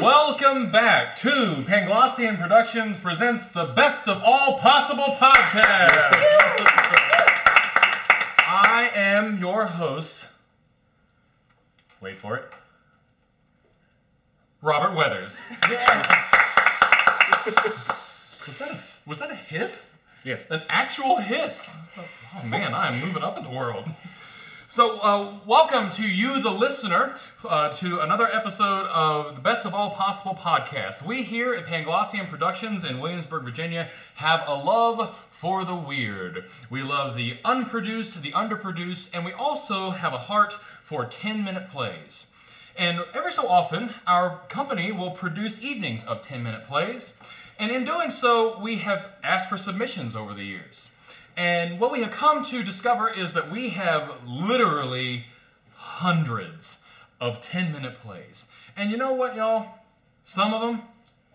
Welcome back to Panglossian Productions presents the best of all possible podcasts. I am your host. Wait for it. Robert Weathers. Was that a, was that a hiss? Yes. An actual hiss. Oh man, I'm moving up in the world. So, uh, welcome to you, the listener, uh, to another episode of the Best of All Possible podcast. We here at Panglossian Productions in Williamsburg, Virginia, have a love for the weird. We love the unproduced, the underproduced, and we also have a heart for 10 minute plays. And every so often, our company will produce evenings of 10 minute plays. And in doing so, we have asked for submissions over the years. And what we have come to discover is that we have literally hundreds of 10 minute plays. And you know what, y'all? Some of them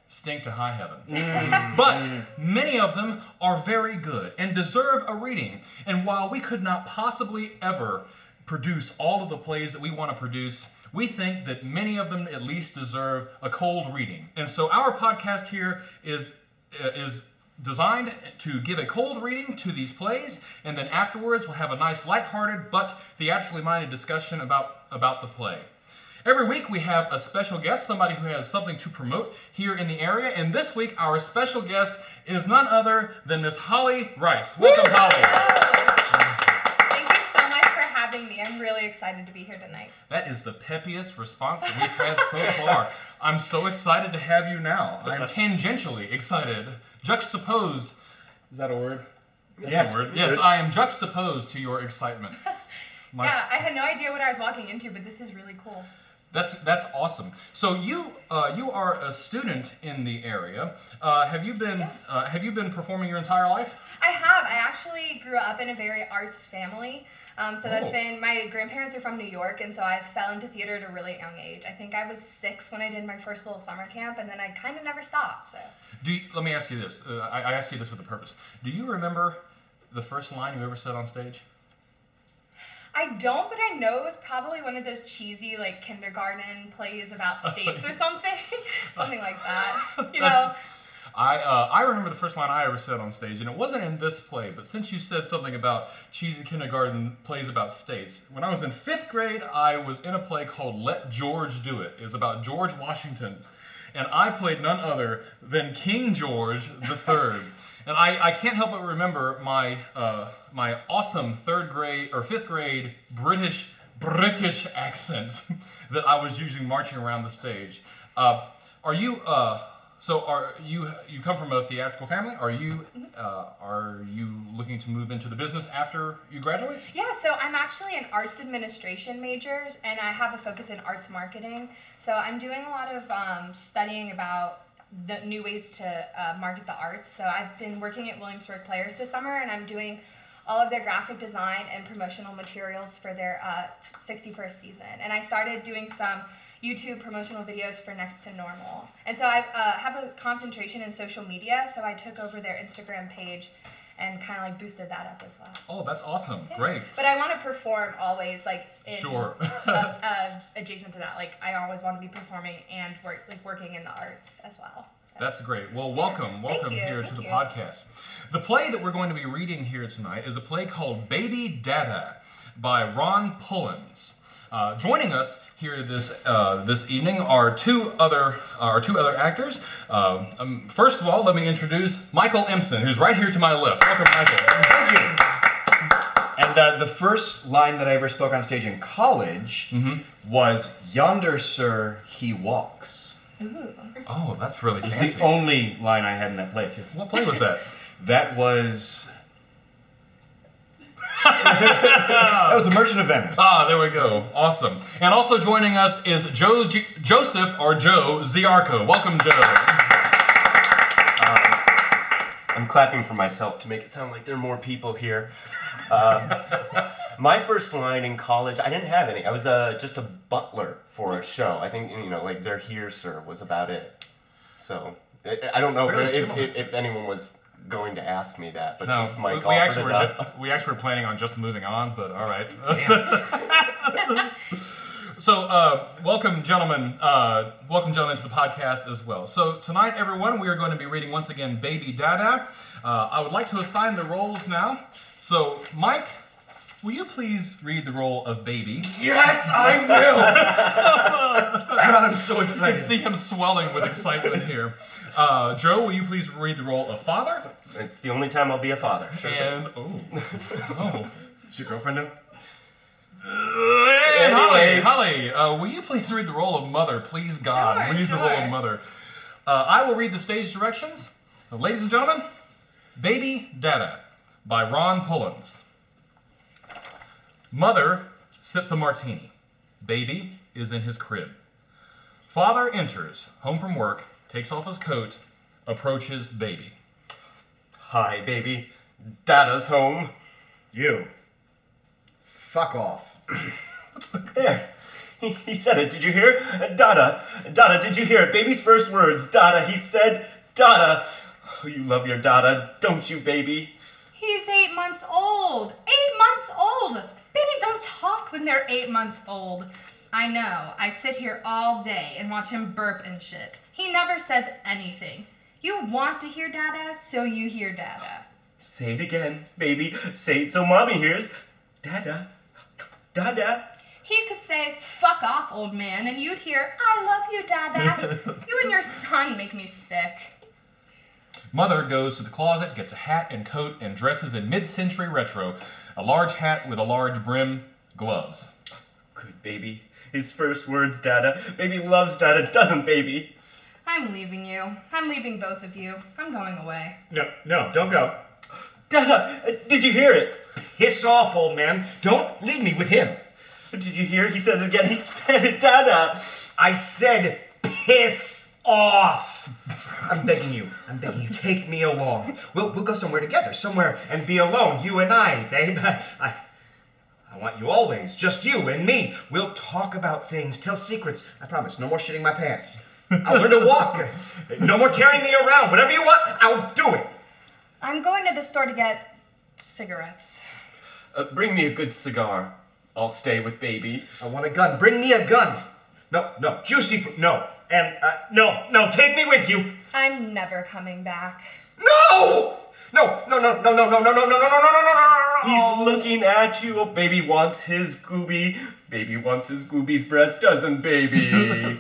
stink to high heaven. but many of them are very good and deserve a reading. And while we could not possibly ever produce all of the plays that we want to produce, we think that many of them at least deserve a cold reading. And so our podcast here is uh, is designed to give a cold reading to these plays, and then afterwards we'll have a nice lighthearted but theatrically minded discussion about, about the play. Every week we have a special guest, somebody who has something to promote here in the area, and this week our special guest is none other than Miss Holly Rice. Welcome, Holly. Thank you so much for having me. I'm really excited to be here tonight. That is the peppiest response that we've had so far. I'm so excited to have you now. I'm tangentially excited, juxtaposed. Is that a word? That's Yes. a word. Yes, I am juxtaposed to your excitement. My- Yeah, I had no idea what I was walking into, but this is really cool. That's that's awesome. So you uh, you are a student in the area. Uh, have you been uh, have you been performing your entire life? I have. I actually grew up in a very arts family. Um, so that's Oh. been my grandparents are from New York, and so I fell into theater at a really young age. I think I was six when I did my first little summer camp, and then I kind of never stopped. So Do you, let me ask you this. Uh, I, I ask you this with a purpose. Do you remember the first line you ever said on stage? I don't, but I know it was probably one of those cheesy like kindergarten plays about states or something, something like that. You know. I uh, I remember the first line I ever said on stage, and it wasn't in this play. But since you said something about cheesy kindergarten plays about states, when I was in fifth grade, I was in a play called Let George Do It. It was about George Washington, and I played none other than King George the Third. And I, I can't help but remember my uh, my awesome third grade or fifth grade British British accent that I was using marching around the stage. Uh, are you uh, so? Are you you come from a theatrical family? Are you uh, are you looking to move into the business after you graduate? Yeah, so I'm actually an arts administration major, and I have a focus in arts marketing. So I'm doing a lot of um, studying about the new ways to uh, market the arts. So I've been working at Williamsburg Players this summer, and I'm doing all of their graphic design and promotional materials for their uh, 61st season. And I started doing some YouTube promotional videos for Next to Normal. And so I uh, have a concentration in social media, so I took over their Instagram page and kind of like boosted that up as well. Oh, that's awesome! Great. But I want to perform always, like in, Sure. uh, uh, adjacent to that. Like I always want to be performing and work, like working in the arts as well. So. That's great. Well, welcome, Thank welcome you, here to the you. podcast. The play that we're going to be reading here tonight is a play called Baby Dada by Ron Pullins. Uh, joining us here this uh, this evening are two other are two other actors. Uh, um, first of all, let me introduce Michael Empson, who's right here to my left. Welcome, Michael. Thank you. And uh, the first line that I ever spoke on stage in college was "Yonder, sir, he walks." Ooh. Oh, that's really fancy. It's the only line I had in that play too. what play was that? That was. That was the Merchant of Venice. Ah, there we go. Awesome. And also joining us is Joe G- Joseph or Joe Ziarko. Welcome, Joe. I'm clapping for myself to make it sound like there are more people here. Um, my first line in college, I didn't have any. I was uh, just a butler for a show. I think you know, like "They're here, sir" was about it. So I, I don't know if, if, if anyone was going to ask me that, but No, since we, Mike we offered actually were up, ju- we actually were planning on just moving on, but all right. So, uh, welcome, gentlemen. Uh, welcome, gentlemen, to the podcast as well. So, tonight, everyone, we are going to be reading once again Baby Dada. Uh, I would like to assign the roles now. So, Mike, will you please read the role of Baby? Yes, I will. God, I'm so excited. I can see him swelling with excitement here. Uh, Joe, will you please read the role of Father? It's the only time I'll be a father. Sure. And oh, oh. Is your girlfriend now? And Holly, Anyways. Holly, uh, will you please read the role of Mother? Please, God, Sure, read the role of. Mother. Uh, I will read the stage directions. Uh, ladies and gentlemen, Baby Dada by Ron Pullins. Mother sips a martini. Baby is in his crib. Father enters, home from work, takes off his coat, approaches Baby. Hi, baby. Dada's home. You. Fuck off. There. He, he said it. Did you hear? Dada. Dada, did you hear it? Baby's first words. Dada. He said, Dada. Oh, you love your Dada, don't you, baby? He's eight months old. Eight months old. Babies don't talk when they're eight months old. I know. I sit here all day and watch him burp and shit. He never says anything. You want to hear Dada, so you hear Dada. Say it again, baby. Say it so mommy hears. Dada. Dada. He could say, fuck off, old man, and you'd hear, I love you, Dada. you and your son make me sick. Mother goes to the closet, gets a hat and coat, and dresses in mid century retro. A large hat with a large brim, gloves. Good baby. His first words, Dada. Baby loves Dada, doesn't baby? I'm leaving you. I'm leaving both of you. I'm going away. No, no, don't go. Dada, uh, did you hear it? Piss off, old man. Don't leave me with him. Did you hear? He said it again. He said it, Dada. I said piss off. I'm begging you. I'm begging you. Take me along. We'll we'll go somewhere together, somewhere and be alone, you and I, babe. I, I, I want you always, just you and me. We'll talk about things, tell secrets. I promise. No more shitting my pants. I'll learn to walk. No more carrying me around. Whatever you want, I'll do it. I'm going to the store to get cigarettes. Uh, bring me a good cigar. I'll stay with baby. I want a gun. Bring me a gun. No, no, juicy fruit. No, and uh, no, no. Take me with you. I'm never coming back. No! No, no, no, no, no, no, no, no, no, no, no, no, no, no, no, no. He's looking at you. Oh, baby wants his gooby. Baby wants his gooby's breast, doesn't baby?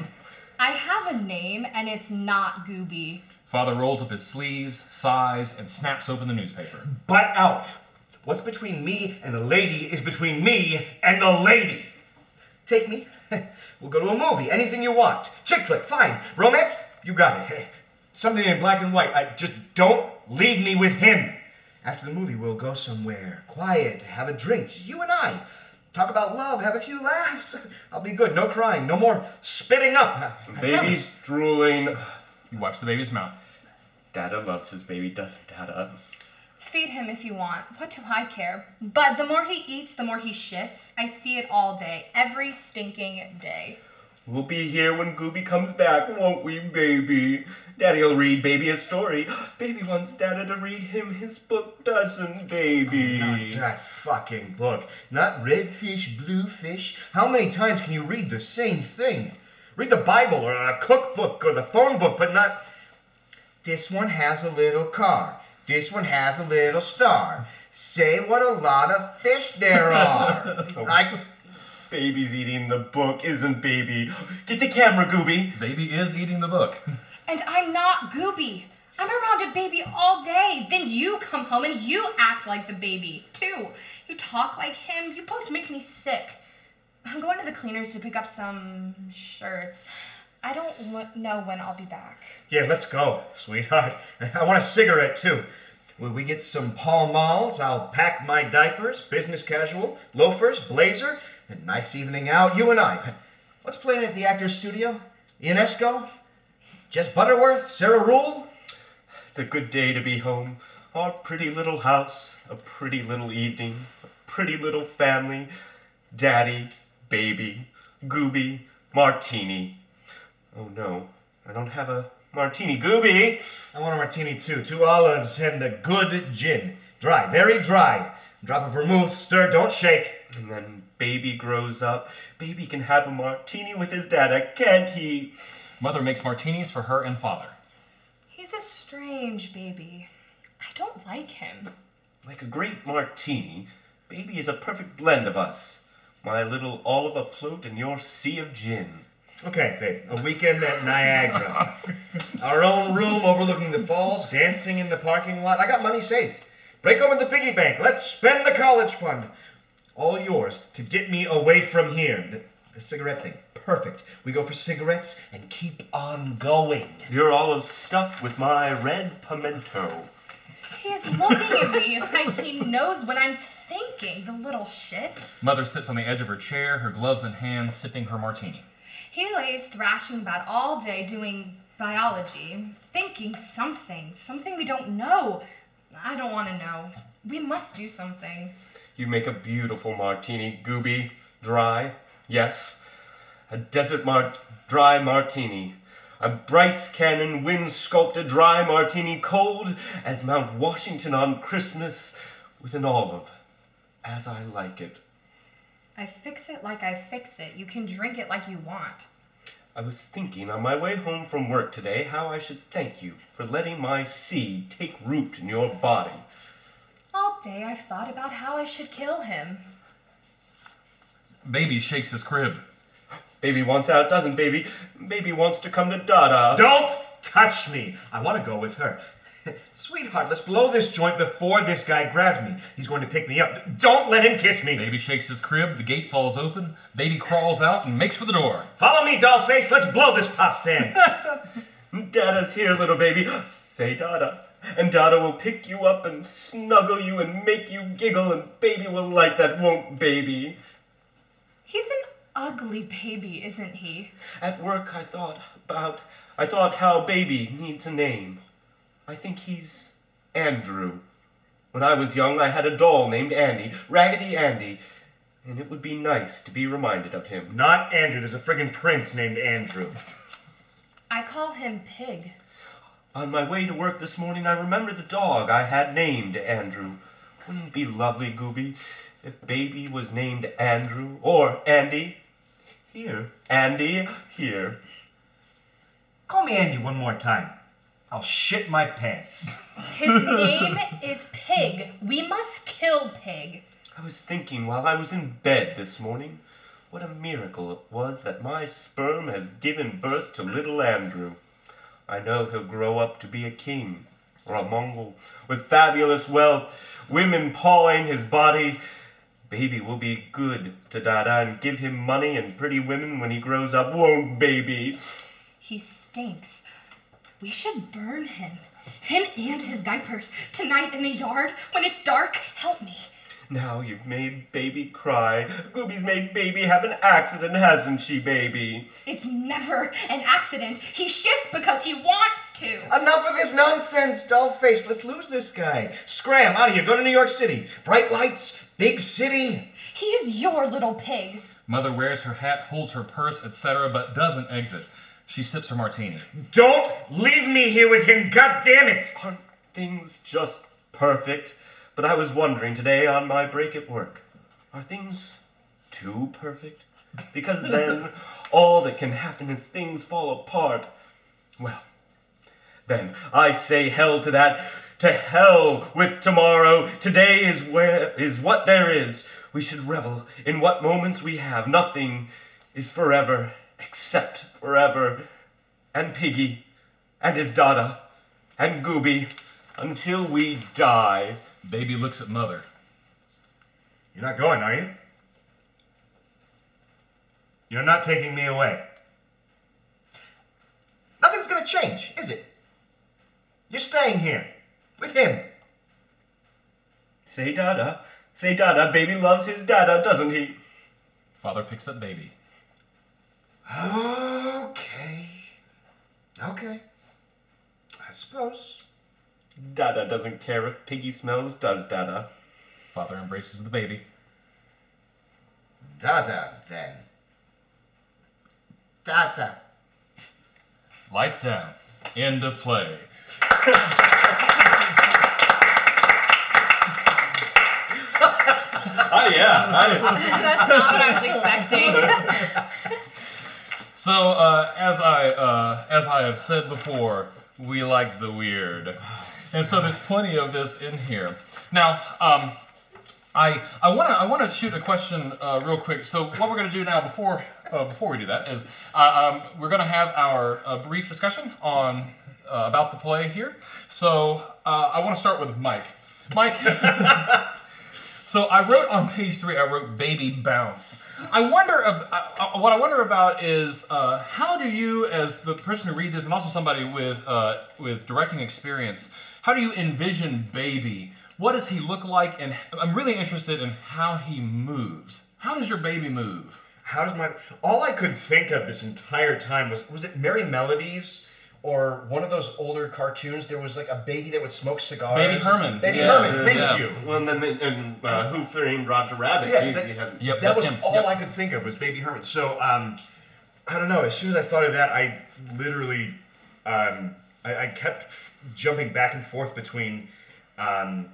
I have a name and it's not Gooby. Father rolls up his sleeves, sighs, and snaps open the newspaper. Butt out. What's between me and the lady is between me and the lady. Take me. We'll go to a movie. Anything you want. Chick flick, fine. Romance? You got it. Something in black and white. I just don't leave me with him. After the movie, we'll go somewhere quiet, have a drink, just you and I. Talk about love, have a few laughs. I'll be good. No crying, no more spitting up. I- I Baby's promise. drooling. He wipes the baby's mouth. Dada loves his baby, doesn't Dada? Feed him if you want. What do I care? But the more he eats, the more he shits. I see it all day. Every stinking day. We'll be here when Gooby comes back, won't we, baby? Daddy'll read baby a story. Baby wants Dada to read him his book, doesn't baby? Oh, not that fucking book. Not red fish, blue fish. How many times can you read the same thing? Read the Bible or a cookbook or the phone book, but not. This one has a little car. This one has a little star. Say what a lot of fish there are. Oh. I. Baby's eating the book, isn't baby? Get the camera, Gooby. Baby is eating the book. And I'm not Gooby. I'm around a baby all day. Then you come home and you act like the baby, too. You talk like him. You both make me sick. I'm going to the cleaners to pick up some shirts. I don't w- know when I'll be back. Yeah, let's go, sweetheart. I want a cigarette too. Will we get some Pall Malls? I'll pack my diapers, business casual, loafers, blazer, and nice evening out, you and I. What's playing at the Actors Studio? Ionesco? Jez Butterworth? Sarah Ruhl? It's a good day to be home. Our pretty little house, a pretty little evening, a pretty little family. Daddy, baby, Gooby, martini. Oh no, I don't have a martini. Gooby! I want a martini too. Two olives and a good gin. Dry, very dry. Drop of vermouth, stir, don't shake. And then baby grows up, baby can have a martini with his dada, can't he? Mother makes martinis for her and father. He's a strange baby. I don't like him. Like a great martini, baby is a perfect blend of us. My little olive afloat in your sea of gin. Okay, babe. A weekend at Niagara. Our own room overlooking the falls, dancing in the parking lot. I got money saved. Break open the piggy bank. Let's spend the college fund. All yours to get me away from here. The, the cigarette thing. Perfect. We go for cigarettes and keep on going. Your olive stuffed with my red pimento. He's looking at me like he knows what I'm thinking, the little shit. Mother sits on the edge of her chair, her gloves in hand, sipping her martini. He lays thrashing about all day doing biology, thinking something, something we don't know. I don't want to know. We must do something. You make a beautiful martini, Gooby. Dry, yes. A desert mart dry martini. A Bryce Canyon wind sculpted dry martini, cold as Mount Washington on Christmas, with an olive, as I like it. I fix it like I fix it. You can drink it like you want. I was thinking on my way home from work today how I should thank you for letting my seed take root in your body. All day I've thought about how I should kill him. Baby shakes his crib. Baby wants out, doesn't baby? Baby wants to come to Dada. Don't touch me. I want to go with her. Sweetheart, let's blow this joint before this guy grabs me. He's going to pick me up. Don't let him kiss me. Baby shakes his crib, the gate falls open, baby crawls out and makes for the door. Follow me, dollface. Let's blow this pop stand. Dada's here, little baby. Say Dada. And Dada will pick you up and snuggle you and make you giggle, and baby will like that, won't baby? He's an ugly baby, isn't he? At work, I thought about, I thought how baby needs a name. I think he's Andrew. When I was young, I had a doll named Andy, Raggedy Andy, and it would be nice to be reminded of him. Not Andrew. There's a friggin' prince named Andrew. I call him Pig. On my way to work this morning, I remembered the dog I had named Andrew. Wouldn't it be lovely, Gooby, if baby was named Andrew or Andy? Here, Andy, here. Call me Andy one more time. I'll shit my pants. His name is Pig. We must kill Pig. I was thinking while I was in bed this morning, what a miracle it was that my sperm has given birth to little Andrew. I know he'll grow up to be a king or a Mongol with fabulous wealth, women pawing his body. Baby will be good to Dada and give him money and pretty women when he grows up, won't baby? He stinks. We should burn him. Him and his diapers. Tonight in the yard, when it's dark, help me. Now you've made baby cry. Gooby's made baby have an accident, hasn't she, baby? It's never an accident. He shits because he wants to. Enough of this nonsense, dollface. Let's lose this guy. Scram, out of here. Go to New York City. Bright lights, big city. He is your little pig. Mother wears her hat, holds her purse, etc., but doesn't exit. She sips her martini. Don't leave me here with him, God damn it! Aren't things just perfect? But I was wondering today on my break at work, are things too perfect? Because then all that can happen is things fall apart. Well, then I say hell to that. To hell with tomorrow. Today is where is what there is. We should revel in what moments we have. Nothing is forever except forever. And Piggy and his Dada and Gooby until we die. Baby looks at mother. You're not going, are you? You're not taking me away. Nothing's gonna change, is it? You're staying here. With him. Say Dada. Say Dada. Baby loves his Dada, doesn't he? Father picks up baby. Okay. Okay. I suppose. Dada doesn't care if Piggy smells, does Dada? Father embraces the baby. Dada, then. Dada. Lights down. End of play. oh yeah. I- That's not what I was expecting. So, uh, as I uh, as I have said before, we like the weird, and so there's plenty of this in here. Now, um, I I want to I want to shoot a question uh, real quick. So, what we're going to do now before uh, before we do that is uh, um, we're going to have our uh, brief discussion on uh, about the play here. So, uh, I want to start with Mike. Mike. So I wrote on page three. I wrote "baby bounce." I wonder. uh, what I wonder about is uh, how do you, as the person who read this, and also somebody with uh, with directing experience, how do you envision baby? What does he look like? And I'm really interested in how he moves. How does your baby move? How does my all I could think of this entire time was was it Merrie Melodies or one of those older cartoons? There was like a baby that would smoke cigars. Baby Herman. Baby Yeah, Herman. Thank yeah. you. Well, and then and uh, Who Framed Roger Rabbit? Yeah, You- that- you had- Yep, that was him. all Yep. I could think of was Baby Herman. So um, I don't know. As soon as I thought of that, I literally um, I, I kept f- jumping back and forth between um,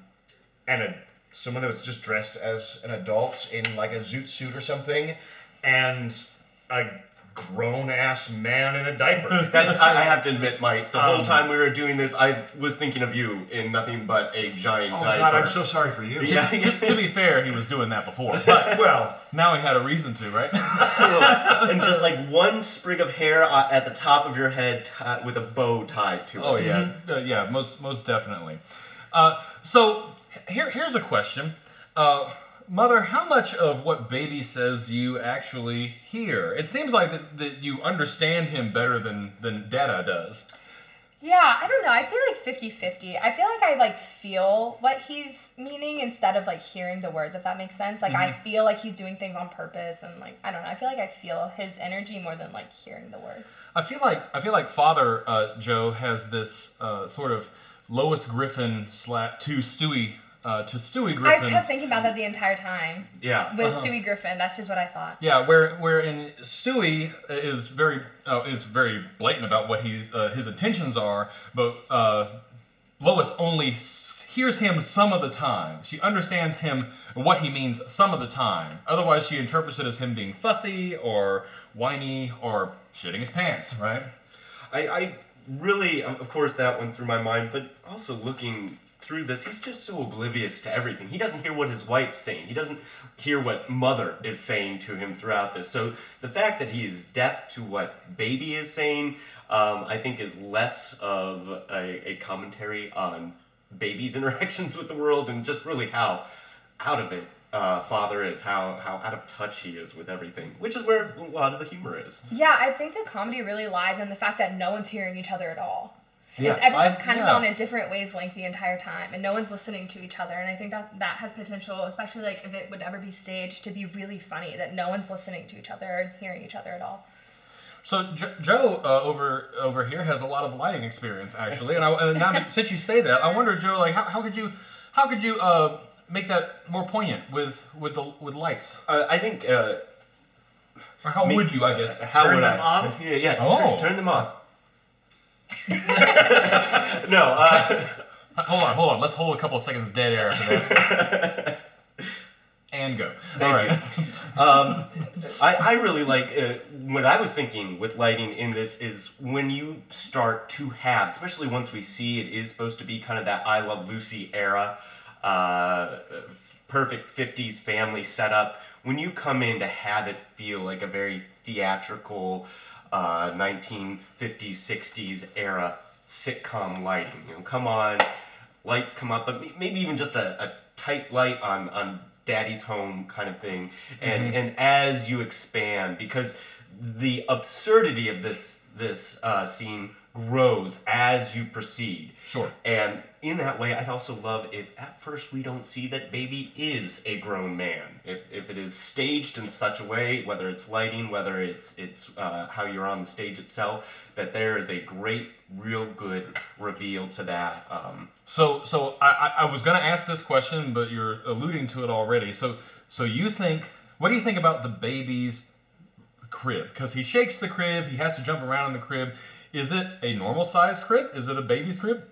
and a someone that was just dressed as an adult in like a zoot suit or something, and a grown ass man in a diaper. That's I, I have to admit, Mike. The whole Um, time we were doing this, I was thinking of you in nothing but a giant oh diaper. God, I'm so sorry for you. Yeah. to, to be fair, he was doing that before, but Well, now he had a reason to, right? and just like one sprig of hair uh, at the top of your head ti- with a bow tied to it. Oh yeah, uh, yeah, most most definitely. Uh, so here here's a question, uh, Mother. How much of what Baby says do you actually hear? It seems like that, that you understand him better than than Dada does. Yeah, I don't know. I'd say like 50-50. I feel like I like feel what he's meaning instead of like hearing the words, if that makes sense. Like I feel like he's doing things on purpose and like I don't know. I feel like I feel his energy more than like hearing the words. I feel like I feel like Father uh, Joe has this uh, sort of Lois Griffin slat to Stewie uh, to Stewie Griffin. I kept thinking about that the entire time. Yeah. With Uh-huh. Stewie Griffin, that's just what I thought. Yeah, where where in Stewie is very uh, is very blatant about what he uh, his intentions are, but uh, Lois only hears him some of the time. She understands him what he means some of the time. Otherwise, she interprets it as him being fussy or whiny or shitting his pants. Right? I, I really, of of course, that went through my mind, but also looking through this, he's just so oblivious to everything. He doesn't hear what his wife's saying. He doesn't hear what mother is saying to him throughout this. So the fact that he is deaf to what baby is saying, um, I think, is less of a, a commentary on baby's interactions with the world and just really how out of it uh, father is, how how out of touch he is with everything, which is where a lot of the humor is. Yeah, I think the comedy really lies in the fact that no one's hearing each other at all. Yeah, it's everyone's I- kind yeah. of on a different wavelength the entire time, and no one's listening to each other. And I think that that has potential, especially like if it would ever be staged, to be really funny that no one's listening to each other or hearing each other at all. So jo- Joe uh, over over here has a lot of lighting experience actually, and, I, and now since you say that, I wonder, Joe, like how, how could you how could you uh, make that more poignant with with the with lights? Uh, I think. Uh, Or how Me- would you, I guess? How Turn would them I? on? Yeah, yeah. Oh. Turn, turn them on. no, uh, Hold on, hold on. Let's hold a couple of seconds of dead air after that. and go. Thank All right. um, I, I really like uh, what I was thinking with lighting in this is when you start to have, especially once we see it is supposed to be kind of that I Love Lucy era, uh, perfect 50s family setup. When you come in to have it feel like a very theatrical uh, 1950s, 60s era sitcom lighting, you know, come on, lights come up, but maybe even just a, a tight light on on daddy's home kind of thing. And and as you expand because the absurdity of this this uh, scene grows as you proceed. Sure. and in that way i'd also love if at first we don't see that baby is a grown man if, if it is staged in such a way whether it's lighting whether it's it's uh, how you're on the stage itself that there is a great real good reveal to that um, So, so I, I, was going to ask this question, but you're alluding to it already. So, so you think? What do you think about the baby's crib? Because he shakes the crib, he has to jump around in the crib. Is it a normal size crib? Is it a baby's crib?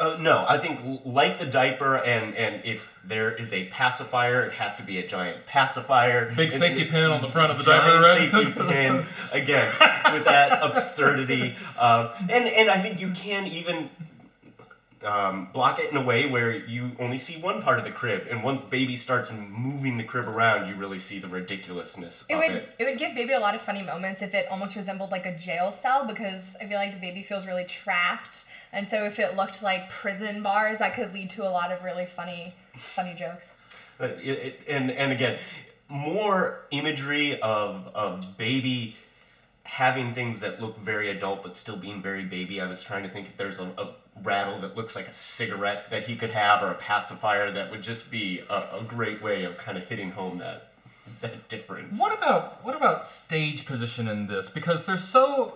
Uh, no, I think like the diaper, and and if there is a pacifier, it has to be a giant pacifier. Big safety it- pin on the front of the diaper, right? safety pin again with that absurdity. Uh, and and I think you can even um, block it in a way where you only see one part of the crib, and once baby starts moving the crib around, you really see the ridiculousness It of would it. it would give baby a lot of funny moments if it almost resembled like a jail cell because I feel like the baby feels really trapped, and so if it looked like prison bars, that could lead to a lot of really funny funny jokes. It, it, and and again, more imagery of of baby having things that look very adult but still being very baby. I was trying to think if there's a, a rattle that looks like a cigarette that he could have or a pacifier that would just be a, a great way of kind of hitting home that that difference. What about what about stage position in this? Because there's so,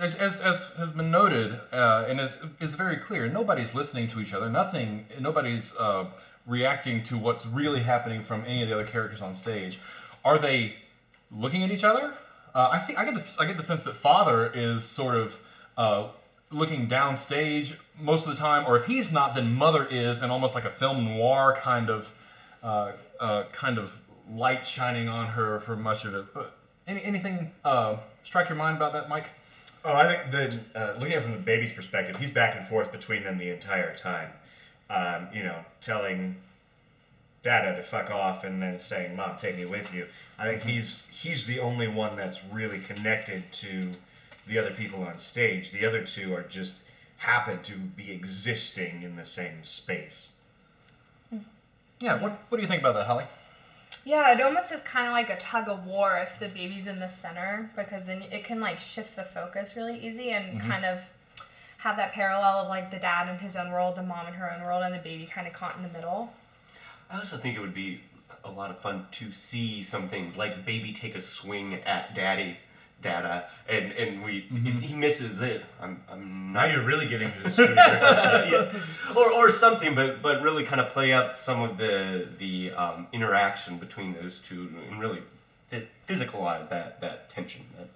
as, as, as has been noted uh, and is is very clear, nobody's listening to each other. Nothing, nobody's uh, reacting to what's really happening from any of the other characters on stage. Are they looking at each other? Uh, I think I get the I get the sense that father is sort of. Looking downstage most of the time, or if he's not, then mother is, and almost like a film noir kind of, uh, uh, kind of light shining on her for much of it. But any, anything uh, strike your mind about that, Mike? Oh, I think the uh, looking at it from the baby's perspective, he's back and forth between them the entire time. Um, you know, telling Dada to fuck off and then saying, "Mom, take me with you." I think he's he's the only one that's really connected to the other people on stage. The other two are just happen to be existing in the same space. Hmm. Yeah. What What do you think about that, Holly? Yeah, it almost is kind of like a tug of war if the baby's in the center because then it can like shift the focus really easy and mm-hmm. kind of have that parallel of like the dad in his own world, the mom in her own world, and the baby kind of caught in the middle. I also think it would be a lot of fun to see some things like baby take a swing at daddy, dada, and and we he misses it. I'm I'm Now not you're really getting to the yeah. or, or something, but but really kind of play up some of the the um, interaction between those two and really phy- physicalize that that tension, that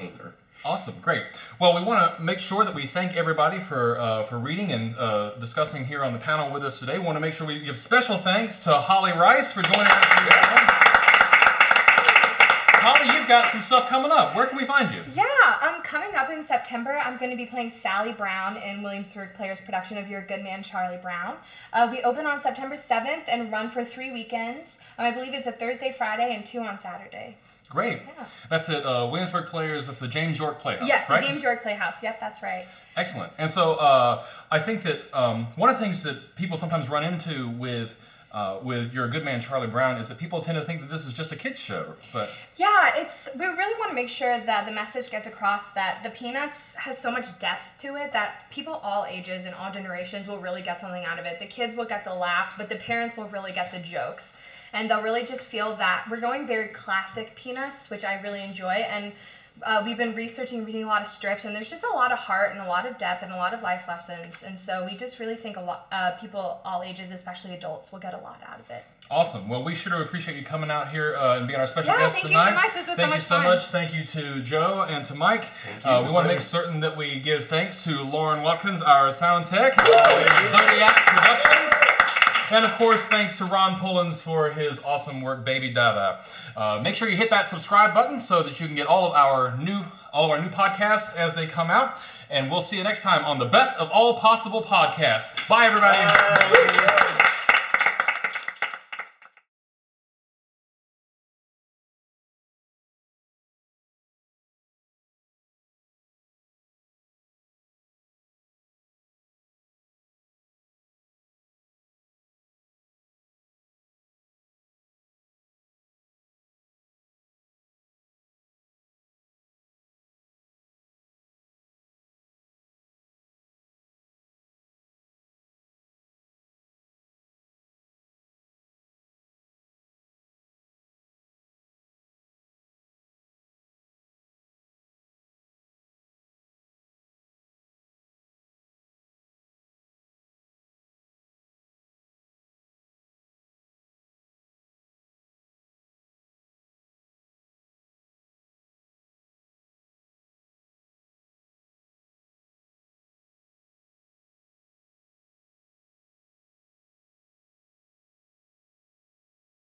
anger. Awesome, great. Well, we want to make sure that we thank everybody for uh, for reading and uh, discussing here on the panel with us today. We want to make sure we give special thanks to Holly Rice for joining us. Holly, you've got some stuff coming up. Where can we find you? Yeah, um, coming up in September, I'm going to be playing Sally Brown in Williamsburg Players' production of You're Good Man Charlie Brown. Uh, we open on September 7th and run for three weekends. Um, I believe it's a Thursday, Friday, and two on Saturday. Great. Yeah. That's at uh, Williamsburg Players. That's the James York Playhouse. yes, right? the James York Playhouse. Yep, that's right. Excellent. And so uh, I think that um, one of the things that people sometimes run into with uh, with You're Good Man, Charlie Brown, is that people tend to think that this is just a kids show. But Yeah, it's we really want to make sure that the message gets across that the Peanuts has so much depth to it that people all ages and all generations will really get something out of it. The kids will get the laughs, but the parents will really get the jokes. And they'll really just feel that we're going very classic Peanuts, which I really enjoy. And uh, we've been researching reading a lot of strips, and there's just a lot of heart and a lot of depth and a lot of life lessons. And so we just really think a lot, uh, people all ages, especially adults, will get a lot out of it. awesome. Well, we sure do appreciate you coming out here uh, and being our special Yeah, guest thank you so tonight. much. This was so thank you so fun. much. Thank you to Joe and to Mike. you. Uh, we want to make certain that we give thanks to Lauren Watkins, our sound tech, Zodiac Productions. And of course, thanks to Ron Pullins for his awesome work, Baby Dada. Uh, make sure you hit that subscribe button so that you can get all of our new all of our new podcasts as they come out. And we'll see you next time on the best of all possible podcasts. Bye, everybody. Bye.